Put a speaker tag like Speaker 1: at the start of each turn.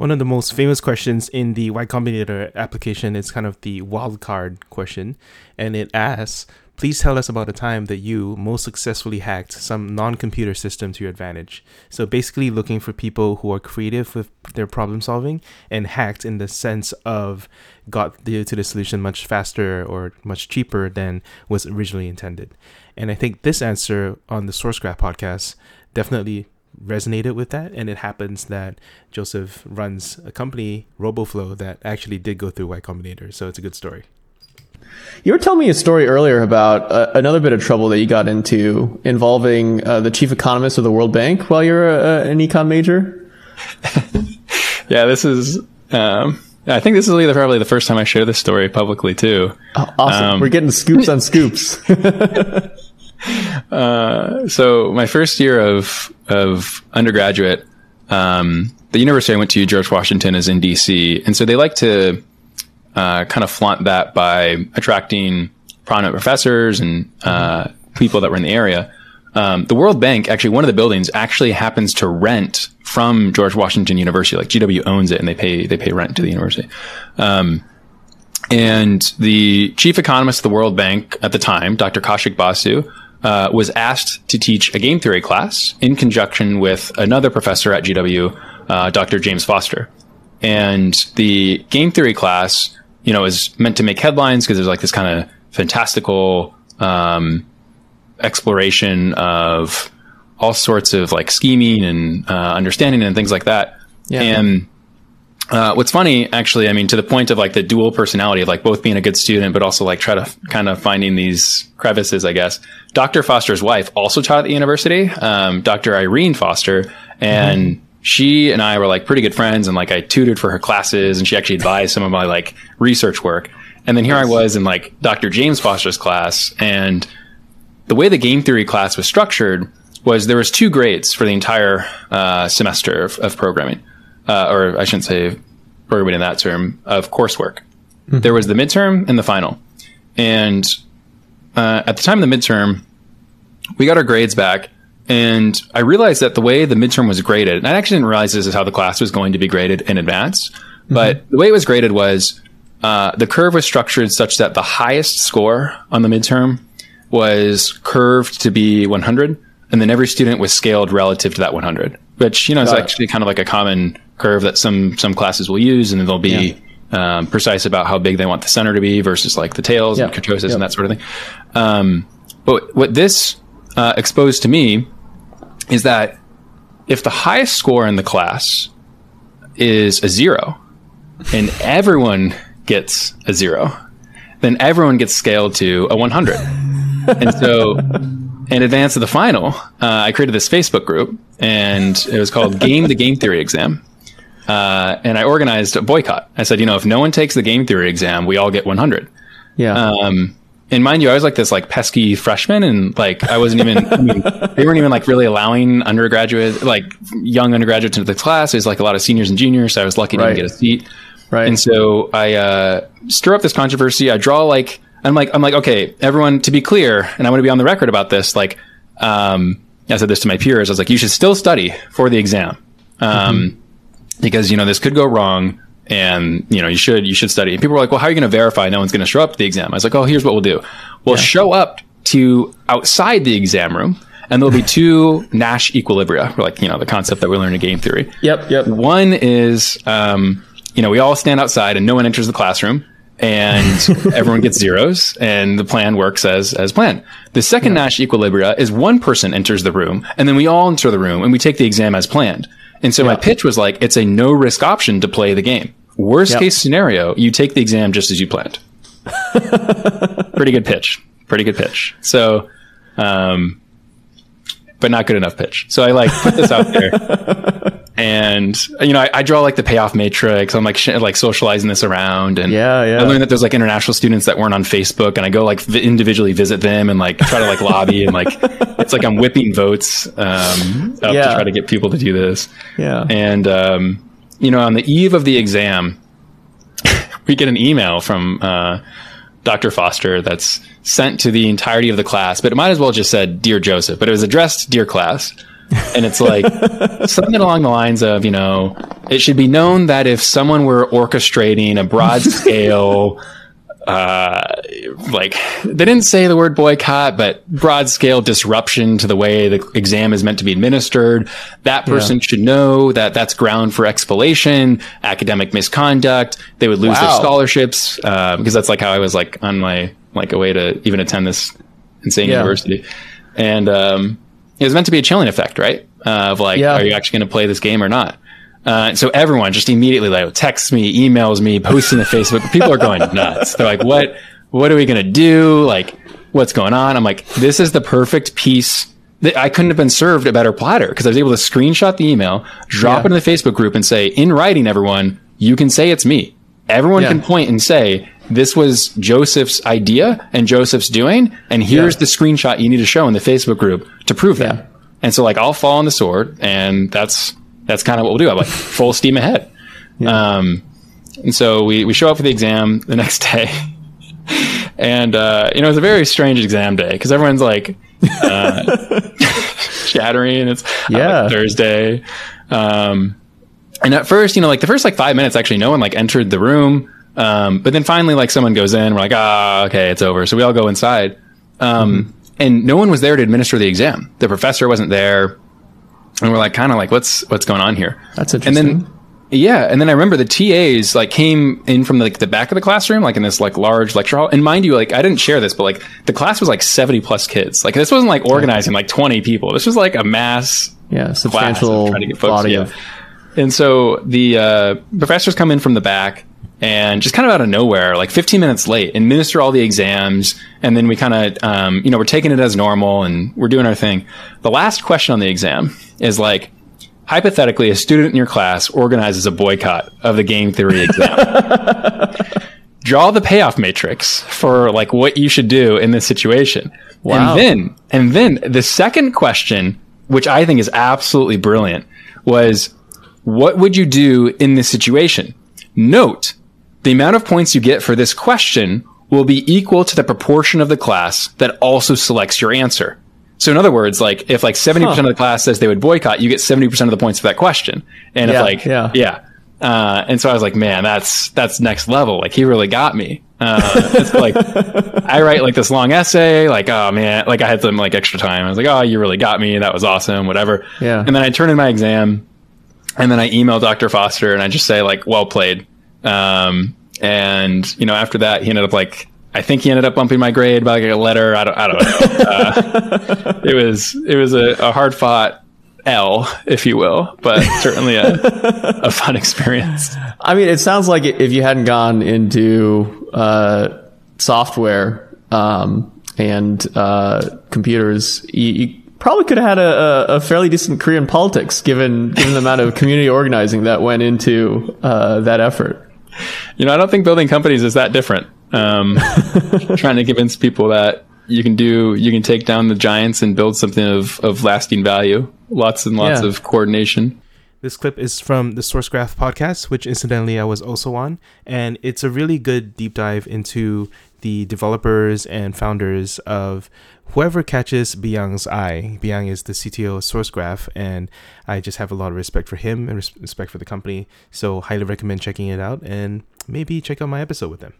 Speaker 1: One of the most famous questions in the Y Combinator application is kind of the wildcard question, and it asks, please tell us about a time that you most successfully hacked some non-computer system to your advantage. So basically looking for people who are creative with their problem solving and hacked in the sense of got the, to the solution much faster or much cheaper than was originally intended. And I think this answer on the Sourcegraph podcast definitely resonated with that. And it happens that Joseph runs a company, Roboflow, that actually did go through Y Combinator. So it's a good story.
Speaker 2: You were telling me a story earlier about uh, another bit of trouble that you got into involving uh, the chief economist of the World Bank while you're uh, an econ major.
Speaker 3: yeah, this is. Um, I think this is either probably the first time I share this story publicly too.
Speaker 2: Oh, awesome! Um, We're getting scoops on scoops.
Speaker 3: Uh, so my first year of of undergraduate, um, the university I went to, George Washington, is in DC, and so they like to uh, kind of flaunt that by attracting prominent professors and uh, people that were in the area. Um, the World Bank, actually, one of the buildings actually happens to rent from George Washington University. Like GW owns it, and they pay they pay rent to the university. Um, and the chief economist of the World Bank at the time, Dr. Kaushik Basu, uh, was asked to teach a game theory class in conjunction with another professor at GW, uh, Dr. James Foster. And the game theory class you know, is meant to make headlines because there's like this kind of fantastical um, exploration of all sorts of like scheming and uh, understanding and things like that. Yeah. And uh, what's funny, actually, I mean, to the point of like the dual personality of like both being a good student, but also like try to kind of finding these crevices, I guess. Dr. Foster's wife also taught at the university, um, Dr. Irene Foster, and mm-hmm she and I were like pretty good friends and like I tutored for her classes and she actually advised some of my like research work. And then here I was in like Dr. James Foster's class and the way the game theory class was structured was there was two grades for the entire uh, semester of, of programming, uh, or I shouldn't say programming in that term of coursework. Mm-hmm. There was the midterm and the final, and uh, at the time of the midterm, we got our grades back, and I realized that the way the midterm was graded, and I actually didn't realize this is how the class was going to be graded in advance, mm-hmm. but the way it was graded was uh, the curve was structured such that the highest score on the midterm was curved to be 100, and then every student was scaled relative to that 100, which you know is actually kind of like a common curve that some some classes will use, and they'll be yeah. um, precise about how big they want the center to be versus like the tails and kurtosis yep. and that sort of thing. Um, but what this uh, exposed to me is that if the highest score in the class is a zero and everyone gets a zero, then everyone gets scaled to a 100. and so in advance of the final, uh, I created this Facebook group and it was called Game the Game Theory Exam. Uh, and I organized a boycott. I said, you know, if no one takes the game theory exam, we all get 100.
Speaker 2: Yeah. Um,
Speaker 3: and mind you, I was like this like pesky freshman, and like I wasn't even. I mean, they weren't even like really allowing undergraduate, like young undergraduates into the class. There's like a lot of seniors and juniors, so I was lucky right. to get a seat.
Speaker 2: Right.
Speaker 3: And so I uh, stir up this controversy. I draw like I'm like I'm like okay, everyone. To be clear, and I want to be on the record about this. Like, um, I said this to my peers. I was like, you should still study for the exam, um, mm-hmm. Because you know this could go wrong and you know you should you should study. And people were like, well, how are you going to verify no one's going to show up to the exam? I was like, oh, here's what we'll do. We'll yeah. show up to outside the exam room. And there'll be two Nash equilibria, like, you know, the concept that we learned in game theory.
Speaker 2: Yep, yep.
Speaker 3: One is, um, you know, we all stand outside and no one enters the classroom and everyone gets zeros and the plan works as as planned. The second yeah. Nash equilibria is one person enters the room and then we all enter the room and we take the exam as planned. And so yeah. my pitch was like, it's a no risk option to play the game. Worst yep. case scenario, you take the exam just as you planned. Pretty good pitch. Pretty good pitch. So, um, but not good enough pitch. So I like put this out there. and you know, I, I, draw like the payoff matrix. I'm like sh- like socializing this around, and
Speaker 2: yeah, yeah.
Speaker 3: I learned that there's like international students that weren't on Facebook, and I go like v- individually visit them and like try to like lobby and like it's like I'm whipping votes um, up yeah. to try to get people to do this.
Speaker 2: Yeah,
Speaker 3: and um, you know, on the eve of the exam, we get an email from uh, Dr. Foster that's sent to the entirety of the class, but it might as well just said "Dear Joseph," but it was addressed "Dear class." And it's like something along the lines of, you know, it should be known that if someone were orchestrating a broad scale uh, like they didn't say the word boycott, but broad scale disruption to the way the exam is meant to be administered. That person yeah. should know that that's ground for expellation, academic misconduct. They would lose wow. their scholarships uh, because that's like how I was like on my like a way to even attend this insane yeah. university, and um, it was meant to be a chilling effect, right? Uh, of like, yeah. are you actually going to play this game or not? Uh, so everyone just immediately like texts me, emails me, posting the Facebook. People are going nuts. They're like, "What? What are we gonna do? Like, what's going on?" I'm like, "This is the perfect piece." I couldn't have been served a better platter because I was able to screenshot the email, drop yeah. it in the Facebook group, and say, "In writing, everyone, you can say it's me. Everyone yeah. can point and say." This was Joseph's idea and Joseph's doing, and here's yeah. the screenshot you need to show in the Facebook group to prove that. And so, like, I'll fall on the sword, and that's that's kind of what we'll do. I'm like full steam ahead. Yeah. Um, and so we, we show up for the exam the next day. and, uh, you know, it's a very strange exam day because everyone's like, uh, shattering. It's yeah. Like Thursday. Um, and at first, you know, like the first like five minutes, actually, no one like entered the room. Um, but then finally, like someone goes in, we're like, ah, okay, it's over. So we all go inside. Um, mm-hmm. and no one was there to administer the exam. The professor wasn't there and we're like kind of like what's what's going on here
Speaker 2: that's interesting
Speaker 3: and then yeah and then i remember the tas like came in from the, like the back of the classroom like in this like large lecture hall and mind you like i didn't share this but like the class was like 70 plus kids like this wasn't like organizing like 20 people this was like a mass
Speaker 2: yeah substantial trying to get folks, body yeah. of
Speaker 3: and so the uh, professors come in from the back and just kind of out of nowhere, like 15 minutes late, administer all the exams, and then we kind of, um, you know, we're taking it as normal and we're doing our thing. The last question on the exam is like, hypothetically, a student in your class organizes a boycott of the game theory exam. Draw the payoff matrix for like what you should do in this situation. Wow. And then, and then the second question, which I think is absolutely brilliant, was what would you do in this situation? Note the amount of points you get for this question will be equal to the proportion of the class that also selects your answer. So in other words, like if like 70% huh. of the class says they would boycott, you get 70% of the points for that question. And yeah, if like, yeah, yeah. Uh, and so I was like, man, that's, that's next level. Like he really got me. Uh, it's like I write like this long essay, like, oh man, like I had some like extra time. I was like, oh, you really got me. That was awesome. Whatever.
Speaker 2: Yeah.
Speaker 3: And then I turn in my exam and then I email Dr. Foster and I just say like, well played. Um, and you know, after that, he ended up like I think he ended up bumping my grade by like a letter. I don't, I don't know. Uh, it was it was a, a, hard fought L, if you will, but certainly a, a fun experience.
Speaker 2: I mean, it sounds like if you hadn't gone into uh, software um, and uh, computers, you, you, probably could have had a, a, fairly decent career in politics, given given the amount of community organizing that went into uh, that effort
Speaker 3: you know, I don't think building companies is that different. Um, trying to convince people that you can do, you can take down the giants and build something of, of lasting value. Lots and lots yeah. of coordination.
Speaker 1: This clip is from the Sourcegraph podcast, which incidentally I was also on, and it's a really good deep dive into the developers and founders of whoever catches Beyang's eye. Beyang is the CTO of Sourcegraph, and I just have a lot of respect for him and respect for the company. So highly recommend checking it out, and maybe check out my episode with them.